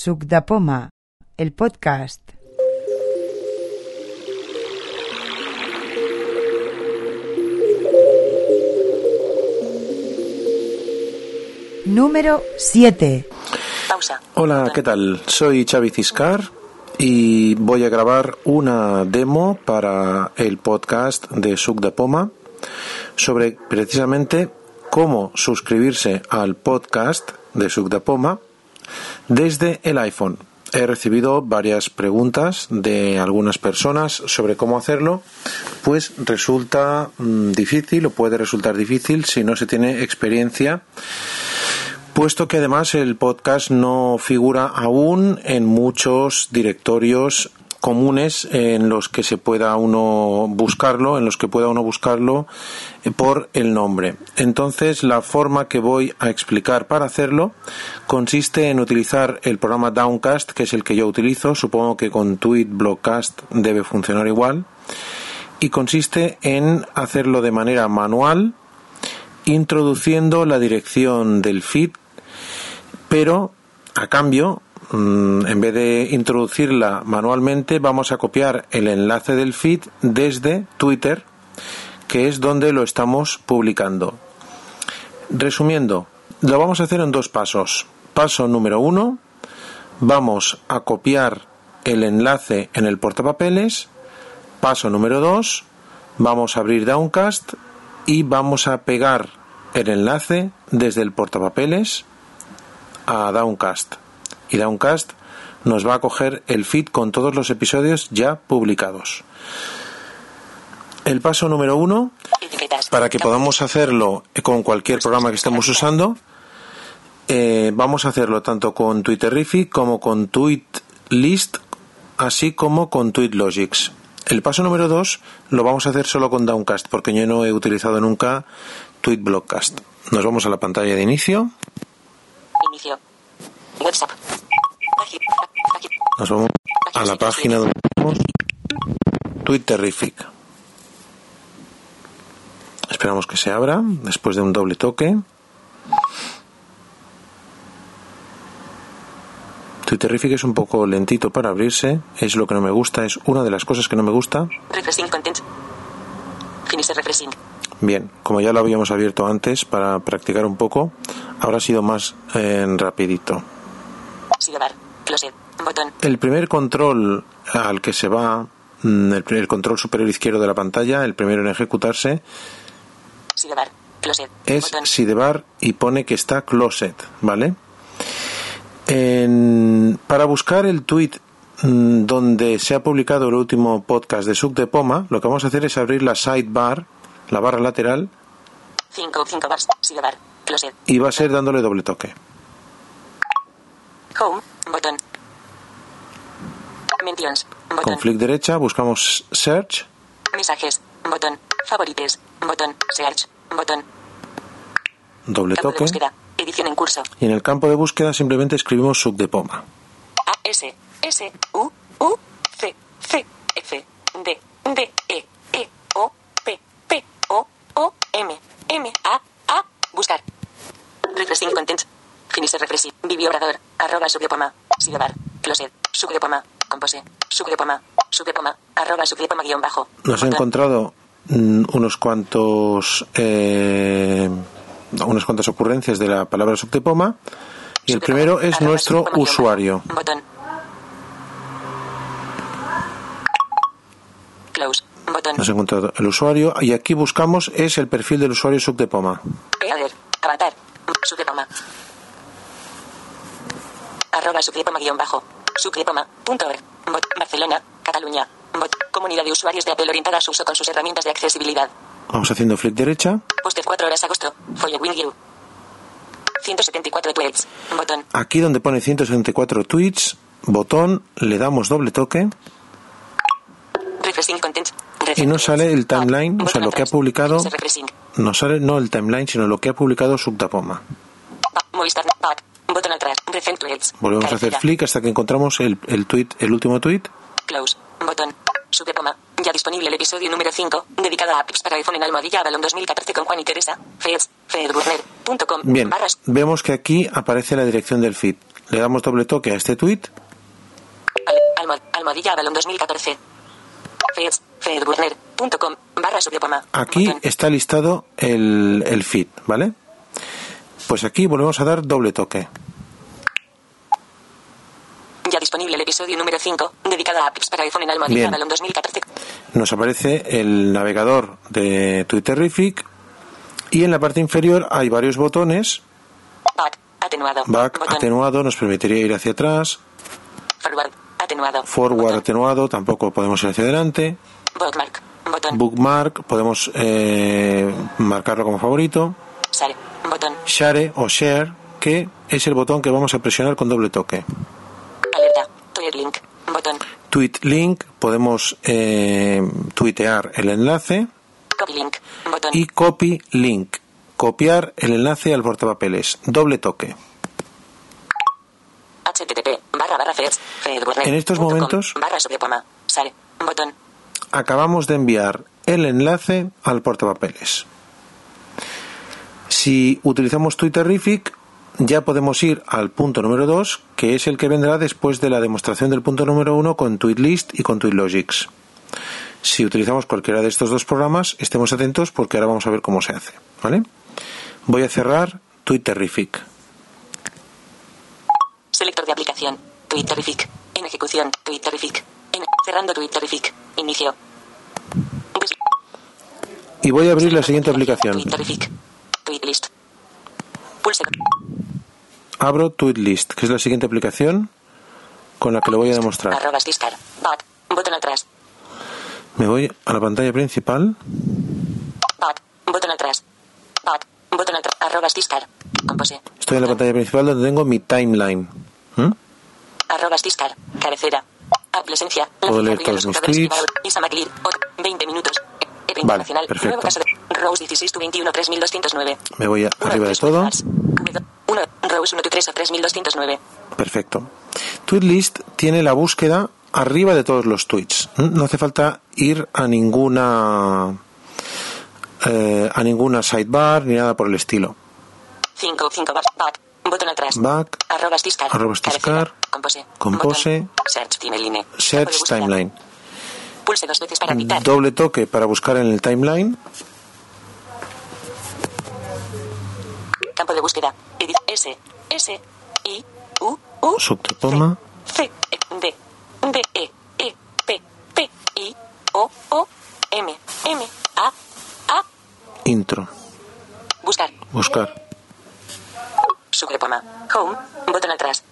Suc de Poma, el podcast. Número 7. Pausa. Hola, ¿qué tal? Soy Xavi Ciscar y voy a grabar una demo para el podcast de Suc de Poma sobre precisamente cómo suscribirse al podcast de Suc de Poma desde el iPhone. He recibido varias preguntas de algunas personas sobre cómo hacerlo, pues resulta mm, difícil o puede resultar difícil si no se tiene experiencia puesto que además el podcast no figura aún en muchos directorios comunes en los que se pueda uno buscarlo, en los que pueda uno buscarlo eh, por el nombre. Entonces, la forma que voy a explicar para hacerlo consiste en utilizar el programa Downcast, que es el que yo utilizo, supongo que con Tweet Blogcast debe funcionar igual, y consiste en hacerlo de manera manual, introduciendo la dirección del feed pero a cambio, en vez de introducirla manualmente, vamos a copiar el enlace del feed desde Twitter, que es donde lo estamos publicando. Resumiendo, lo vamos a hacer en dos pasos. Paso número uno, vamos a copiar el enlace en el portapapeles. Paso número dos, vamos a abrir Downcast y vamos a pegar el enlace desde el portapapeles a Downcast. Y Downcast nos va a coger el feed con todos los episodios ya publicados. El paso número uno, para que podamos hacerlo con cualquier programa que estemos usando, eh, vamos a hacerlo tanto con Twitterific como con TweetList, así como con TweetLogics. El paso número dos lo vamos a hacer solo con Downcast, porque yo no he utilizado nunca TweetBlockcast. Nos vamos a la pantalla de inicio. Inicio. Nos vamos a la página donde tenemos Twitterific. Esperamos que se abra después de un doble toque. Twitterific es un poco lentito para abrirse, es lo que no me gusta, es una de las cosas que no me gusta. Bien, como ya lo habíamos abierto antes para practicar un poco, ahora ha sido más eh, rapidito. Closet. Botón. El primer control al que se va, mm, el, control superior izquierdo de la pantalla, el primero en ejecutarse, Sidebar. Closet. es Botón. Sidebar y pone que está Closet, ¿vale? En- para buscar el tweet mm, donde se ha publicado el último podcast de Suc de Poma, lo que vamos a hacer es abrir la sidebar, la barra lateral, 5 5 bars. Sidebar. Closet. y va a ser dándole doble toque. Home. Mentions. Botón. Con flick derecha buscamos Search, Mensajes. Botón. Favorites. Botón. Search. Botón. doble Campo de toque, búsqueda. Edición en curso. y en el campo de búsqueda simplemente escribimos Suc de Poma. A S S U U C C F D D E E O P P O O M M A A buscar refreshing content finish refreshing bibliobrador arroba sugrepoma sidebar closet sugrepoma compose sugrepoma sugrepoma arroba sugrepoma guion bajo Nos he Botón. encontrado mm, unos cuantos eh, unas cuantas ocurrencias de la palabra subtepoma y el primero es nuestro usuario. botón close botón Nos encontrado el usuario y aquí buscamos es el perfil del usuario subtepoma. Header, avatar, sucrepoma. Arroba sucrepoma guion bajo. Sucrepoma.org. Bot, Barcelona, Cataluña. Bot, comunidad de usuarios de Apple orientada a su uso con sus herramientas de accesibilidad. Vamos haciendo flick derecha. Poster 4 horas agosto. Following you. 174 tweets. Botón. Aquí donde pone 174 tweets, botón, le damos doble toque Refreshing content. y nos sale el timeline, o sea, lo que ha publicado, nos sale no el timeline, sino lo que ha publicado Movistar. Pack. Botón atrás. Recent tweets. Volvemos a hacer flick hasta que encontramos el, el tweet, el último tweet. Close. Botón. Suprepoma. Ya disponible el episodio número 5, dedicado a apps para iPhone en Almohadilla Avalon 2014 con Juan y Teresa. Feds. Fedburner.com. Bien, Barras. vemos que aquí aparece la dirección del feed. le damos doble toque a este tweet. Al- almo- almohadilla Avalon 2014. Feds, fedburner.com barra subiopoma. Aquí Botón. está listado el, el feed, ¿vale? Pues aquí volvemos a dar doble toque. Ya disponible el episodio número 5, dedicado a apps para iPhone en almohadilla Bien. Avalon 2014. Nos aparece el navegador de Twitterific y en la parte inferior hay varios botones. Back, atenuado. Back Botón. atenuado nos permitiría ir hacia atrás. Forward, atenuado. Forward Botón. atenuado tampoco podemos ir hacia adelante. Bookmark, botón. Bookmark podemos eh, marcarlo como favorito. Share o Share, que es el botón que vamos a presionar con doble toque. Alerta, Twitter link, botón. Tweet link, podemos eh, tuitear el enlace. Copy link, botón. Y copy link, copiar el enlace al portapapeles. Doble toque. http barra barra. En estos com, momentos- botón. Acabamos de enviar el enlace al portapapeles. Si utilizamos Twitterific, ya podemos ir al punto número 2, que es el que vendrá después de la demostración del punto número 1 con TweetList y con TweetLogics. Si utilizamos cualquiera de estos dos programas, estemos atentos porque ahora vamos a ver cómo se hace. ¿vale? Voy a cerrar Twitterific. Selector de aplicación. Twitterific. En ejecución. Twitterific. En cerrando Twitterific. Inicio. Y voy a abrir la siguiente aplicación. Twitterific. Tweetlist. Pulse. Abro que es la siguiente aplicación con la que lo voy a demostrar. Botón atrás. Me voy a la pantalla principal. Back. Botón atrás. Back. Botón atrás. Arrobas discar. Compose. Estoy en la pantalla principal donde tengo mi timeline. ¿Mm? Cabecera. Esencia. Puedo leer todos mis tweets. Ibarra, Isa McLeod, Ot, 20 minutos. Era Vale, perfecto. Nuevo caso de Rose 16 to 21 3209. Me voy a- arriba de todo. pulgares. V- Uno, Rose 1 to 3 a 3209. Perfecto. TweetList tiene la búsqueda arriba de todos los tweets. No hace falta ir a ninguna eh, a ninguna sidebar ni nada por el estilo. 5, 5 bar, back, botón atrás. Back, arrobas cabecera, discar, Compose. compose, botón, Search timeline. Search timeline. Pulse dos veces para editar. Doble toque para buscar en el timeline. Campo de búsqueda. Edit S. S. I. U. U. C. D. D. E. E. P. P. I. O. O. M. M. A. A. Intro. Buscar. Buscar. Subepoma. Home. Botón atrás.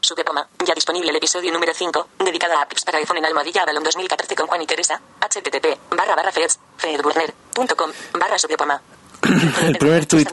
Subepoma. Ya disponible el episodio número 5, dedicado a apps para iPhone en almohadilla Avalon 2014 con Juan y Teresa. http barra barra feds, fedburner.com barra subepoma. El primer tweet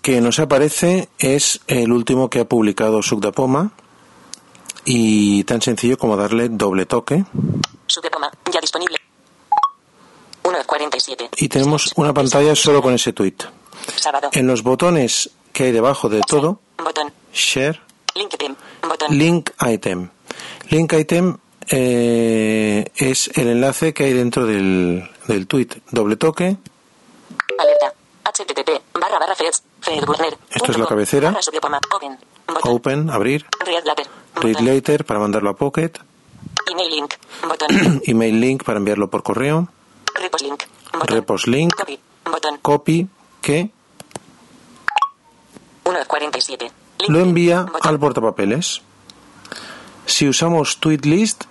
que nos aparece es el último que ha publicado Sugdapoma y tan sencillo como darle doble toque. Ya disponible. 1.47. y tenemos una pantalla solo con ese tweet. Sábado. En los botones que hay debajo de todo, Botón. Share. Botón. Link Item. Link Item eh, es el enlace que hay dentro del, del tweet. Doble toque, Alerta. Http barra barra feds, fedburner. Esto es la cabecera. Open. Abrir, Read later. Para mandarlo a Pocket, Email link. Email Link para enviarlo por correo, Repos link. Repos Link, Copy. Copy, que 1.47. lo envía al portapapeles. Si usamos TweetList,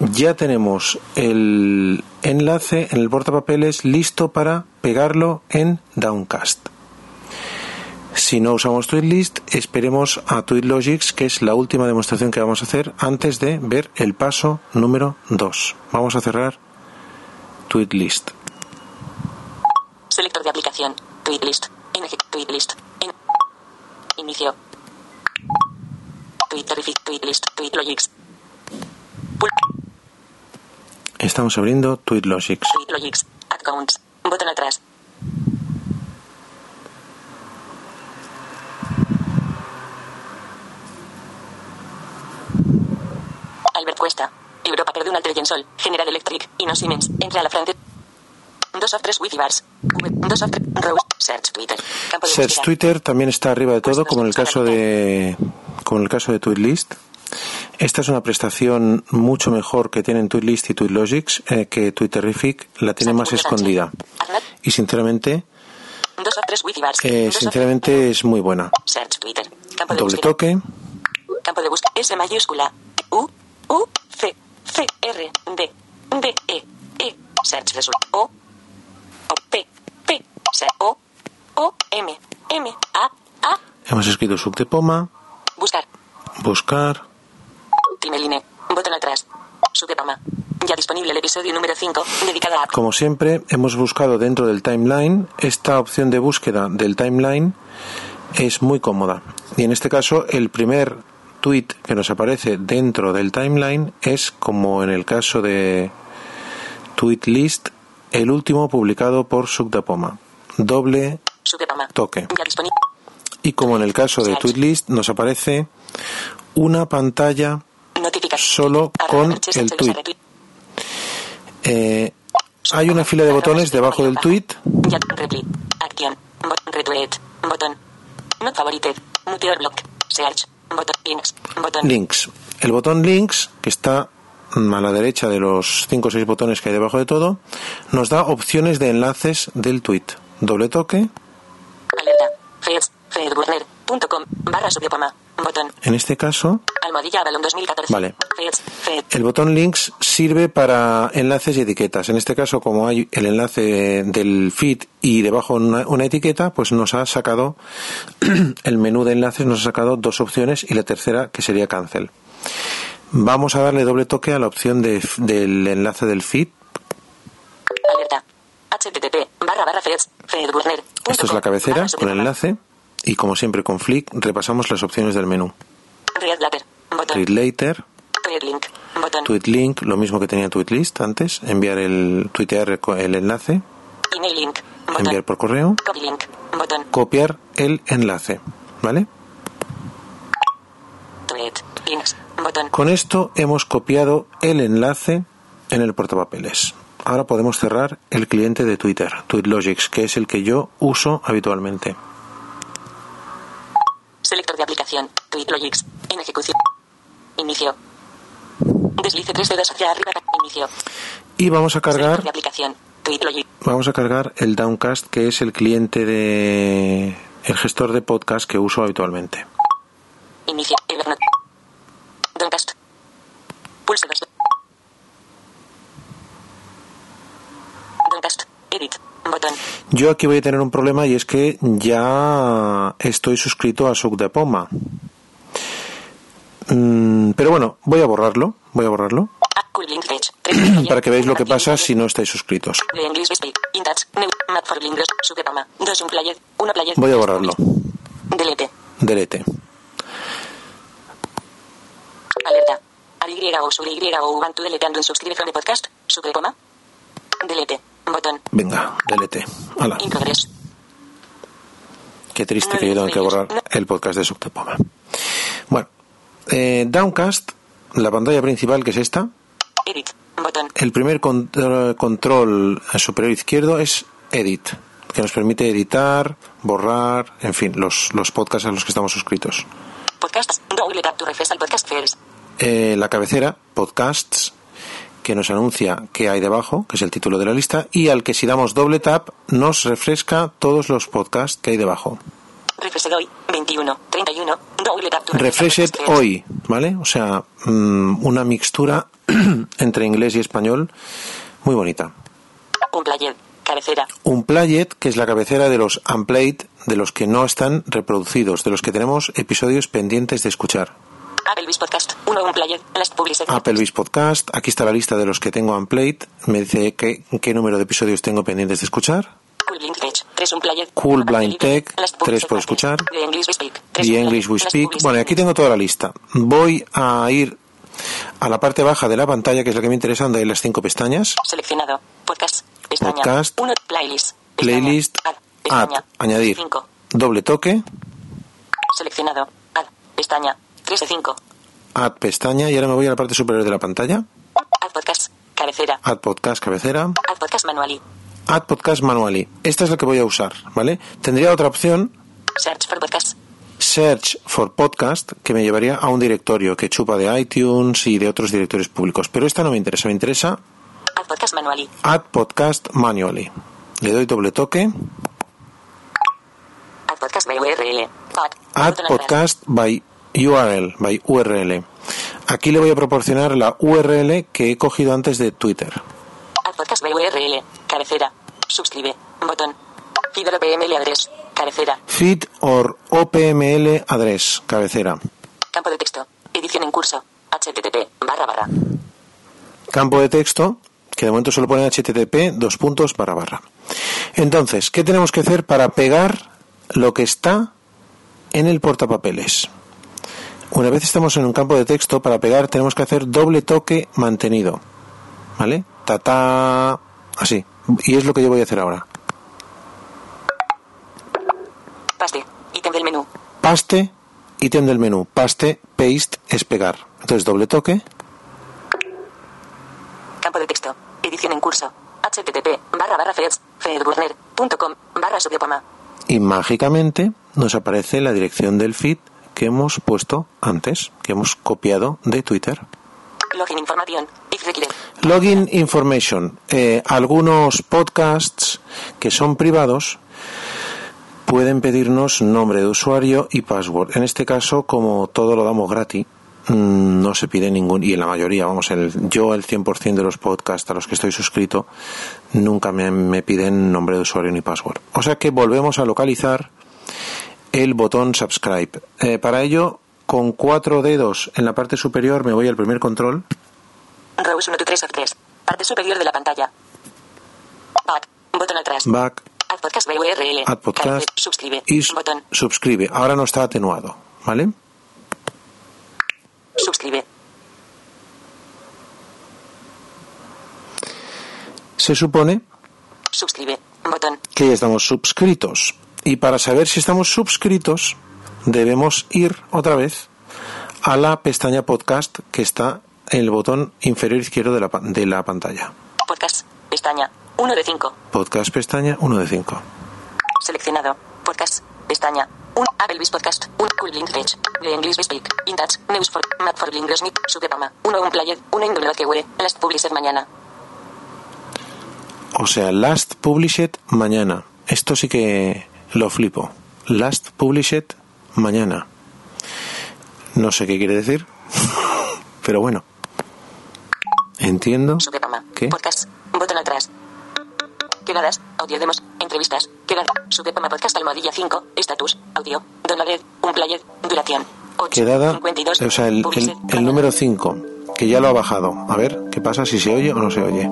ya tenemos el enlace en el portapapeles listo para pegarlo en Downcast. Si no usamos TweetList, esperemos a TweetLogics, que es la última demostración que vamos a hacer antes de ver el paso número 2. Vamos a cerrar TweetList. Selector de aplicación. Tweet list. En eje- tweet list. En. Inicio. Twitterific. Tweet list. Tweet logics. Pul Estamos abriendo TweetLogics. tweet logics. Accounts. Botón atrás. Albert Cuesta. Europa perdió un alter sol. General Electric. Y no Siemens. Entra a la frente. Dos of tres wifi bars. V. Dos of tres. Rose. Search Twitter. Campo de Search. Twitter también está arriba de todo, como en el caso de como en el caso de TweetList. Esta es una prestación mucho mejor que tienen TweetList y TweetLogics, eh, que Twitterific la tiene más escondida. Y sinceramente, eh, sinceramente es muy buena. Doble toque, Campo de búsqueda. S mayúscula. U. U. C. C. R. D. D. E. E. Search result. O. O. P. P. O. O. M. M. A. A. hemos escrito sub de poma, Buscar. buscar, Timeline. Botón atrás. Subepama. Ya disponible el episodio número 5, dedicado a app. Como siempre, hemos buscado dentro del timeline. Esta opción de búsqueda del timeline es muy cómoda. Y en este caso, el primer tweet que nos aparece dentro del timeline es, como en el caso de tweet list, el último publicado por Sugdapoma. Doble toque. Y como en el caso de tweet list, nos aparece una pantalla. Solo con el tweet. Eh, hay una fila de botones debajo del tweet. Links. El botón links, que está a la derecha de los 5 o 6 botones que hay debajo de todo, nos da opciones de enlaces del tweet. Doble toque. Alerta. Barra. Botón. En este caso, Almohadilla Avalon 2014. Vale. El botón links sirve para enlaces y etiquetas. En este caso, como hay el enlace del feed y debajo una, una etiqueta, pues nos ha sacado el menú de enlaces, nos ha sacado dos opciones y la tercera que sería cancel. Vamos a darle doble toque a la opción de- del enlace del feed. Alerta. http barra barra feds. Fedburner. Esto es la cabecera con el enlace y como siempre con flick repasamos las opciones del menú. Read later. Botón. Tweet later, Tweet link. Botón. tweet link, lo mismo que tenía tweet list antes, enviar el tuitear el enlace, Email link. Botón. enviar por correo, Copy link. Botón. copiar el enlace, ¿vale? Tweet. Links. Botón. Con esto hemos copiado el enlace en el portapapeles. Ahora podemos cerrar el cliente de Twitter, TweetLogics, que es el que yo uso habitualmente. Selector de aplicación. TweetLogics. En ejecución. Inicio. Deslice tres dedos hacia arriba. Inicio. Y vamos a Selector cargar, de aplicación. Vamos a cargar el Downcast, que es el cliente de el gestor de podcast que uso habitualmente. Inicio. Evernote. Downcast. Pulse 2. Downcast. Edit. Botón. Yo aquí voy a tener un problema y es que ya estoy suscrito a Sugdapoma. Mm, pero bueno, voy a borrarlo, voy a borrarlo para que veáis lo que pasa si no estáis suscritos. De. Voy a borrarlo. Delete. Delete. Alerta. Al Y o sobre Y o Ubuntu deleteando en subscribe from the podcast. Subepama. Delete. Botón. Venga, delete. Hala, qué triste que yo tengo que borrar el podcast de Sugdapoma. Bueno, eh, Downcast, la pantalla principal que es esta, Edit. Botón. el primer con- eh, control superior izquierdo es Edit, que nos permite editar, borrar, en fin, los, los podcasts a los que estamos suscritos. Podcasts. Double tap to refresh al podcast first. Eh, la cabecera, Podcasts, que nos anuncia qué hay debajo, que es el título de la lista, y al que si damos doble tap nos refresca todos los podcasts que hay debajo. Refreshed hoy. 21. 31. Double tap Refreshed hoy, ¿vale? O sea, mm, una mixtura entre inglés y español muy bonita. Un player. Cabecera. Un playet, que es la cabecera de los unplayed, de los que no están reproducidos, de los que tenemos episodios pendientes de escuchar. Applebee's Podcast. Uno un player. Last. Applebee's Podcast, aquí está la lista de los que tengo unplayed, me dice qué, qué número de episodios tengo pendientes de escuchar. Cool Blind Tech. Tres un player. Cool Blind. Tech, Last tres published por podcast. escuchar. The English We Speak. The English. We Speak. Bueno, y aquí tengo toda la lista. Voy a ir a la parte baja de la pantalla, que es la que me interesa, donde hay las cinco pestañas. Seleccionado. Podcast. Pestaña. Podcast. Uno. Playlist. Pestaña. Playlist, añadir. Cinco. Doble toque, Seleccionado. Add. Pestaña. 3 de 5. Add pestaña, y ahora me voy a la parte superior de la pantalla. Add podcast. Cabecera. Add podcast cabecera. Add podcast manually. Add podcast manually. Esta es la que voy a usar, ¿vale? Tendría otra opción, Search for podcast. Search for Podcast, que me llevaría a un directorio que chupa de iTunes y de otros directorios públicos. Pero esta no me interesa, me interesa Add podcast manually. Add Podcast Manually. Le doy doble toque. Add podcast by URL. Add. Podcast by URL, by URL. Aquí le voy a proporcionar la URL que he cogido antes de Twitter. Add podcast by URL. Cabecera. Suscribe. Botón. Feeder PML address. Cabecera. Feed or OPML address, cabecera. Campo de texto. Edición en curso. HTTP. Barra barra. Campo de texto, que de momento solo pone HTTP, dos puntos, barra barra. Entonces, ¿qué tenemos que hacer para pegar lo que está en el portapapeles? Una vez estamos en un campo de texto, para pegar tenemos que hacer doble toque mantenido. ¿Vale? Tata. Así. Y es lo que yo voy a hacer ahora. Paste. Ítem del menú. Paste, ítem del menú. Paste, paste es pegar. Entonces doble toque. Campo de texto. Edición en curso. HTTP. Barra barra feds. Barra. Y mágicamente nos aparece la dirección del feed que hemos puesto antes, que hemos copiado de Twitter. Login required. Login information. Eh, algunos podcasts que son privados pueden pedirnos nombre de usuario y password. En este caso, como todo lo damos gratis, mm, no se pide ningún, y en la mayoría, vamos, el, yo el 100% de los podcasts a los que estoy suscrito, nunca me, me piden nombre de usuario ni password. O sea que volvemos a localizar el botón subscribe. Eh, para ello, con cuatro dedos en la parte superior me voy al primer control Rows 1 to 3 of 3. Parte superior de la pantalla. Back. Botón atrás. back Add podcast by URL. Add podcast. Suscribe. y Botón. suscribe. Ahora no está atenuado, ¿vale? Suscribe. Se supone Suscribe. Botón. que ya estamos suscritos. Y para saber si estamos suscritos, debemos ir otra vez a la pestaña podcast que está en el botón inferior izquierdo de la, de la pantalla. Podcast. Pestaña. 1 de 5. Podcast pestaña 1 de 5. Seleccionado. Podcast. Pestaña. 1. Applebee's Podcast. 1. Cool Blind Page. The English Speak. In Touch. News for. Map for. Subepama. 1. Un player. 1. En WQV. Last Publisher mañana. O sea, last published mañana. Esto sí que lo flipo. Last published mañana. No sé qué quiere decir, pero bueno. Entiendo. Subepama. ¿Qué? Podcast. Botón atrás. Quedadas. Audio demos. Entrevistas. Quedada. Subepama Podcast almohadilla 5. Estatus. Audio. Downloaded. Un player. Duración. 8. Quedada, 52. o sea, el, el- el número 5, que ya lo ha bajado. A ver, ¿qué pasa si se oye o no se oye?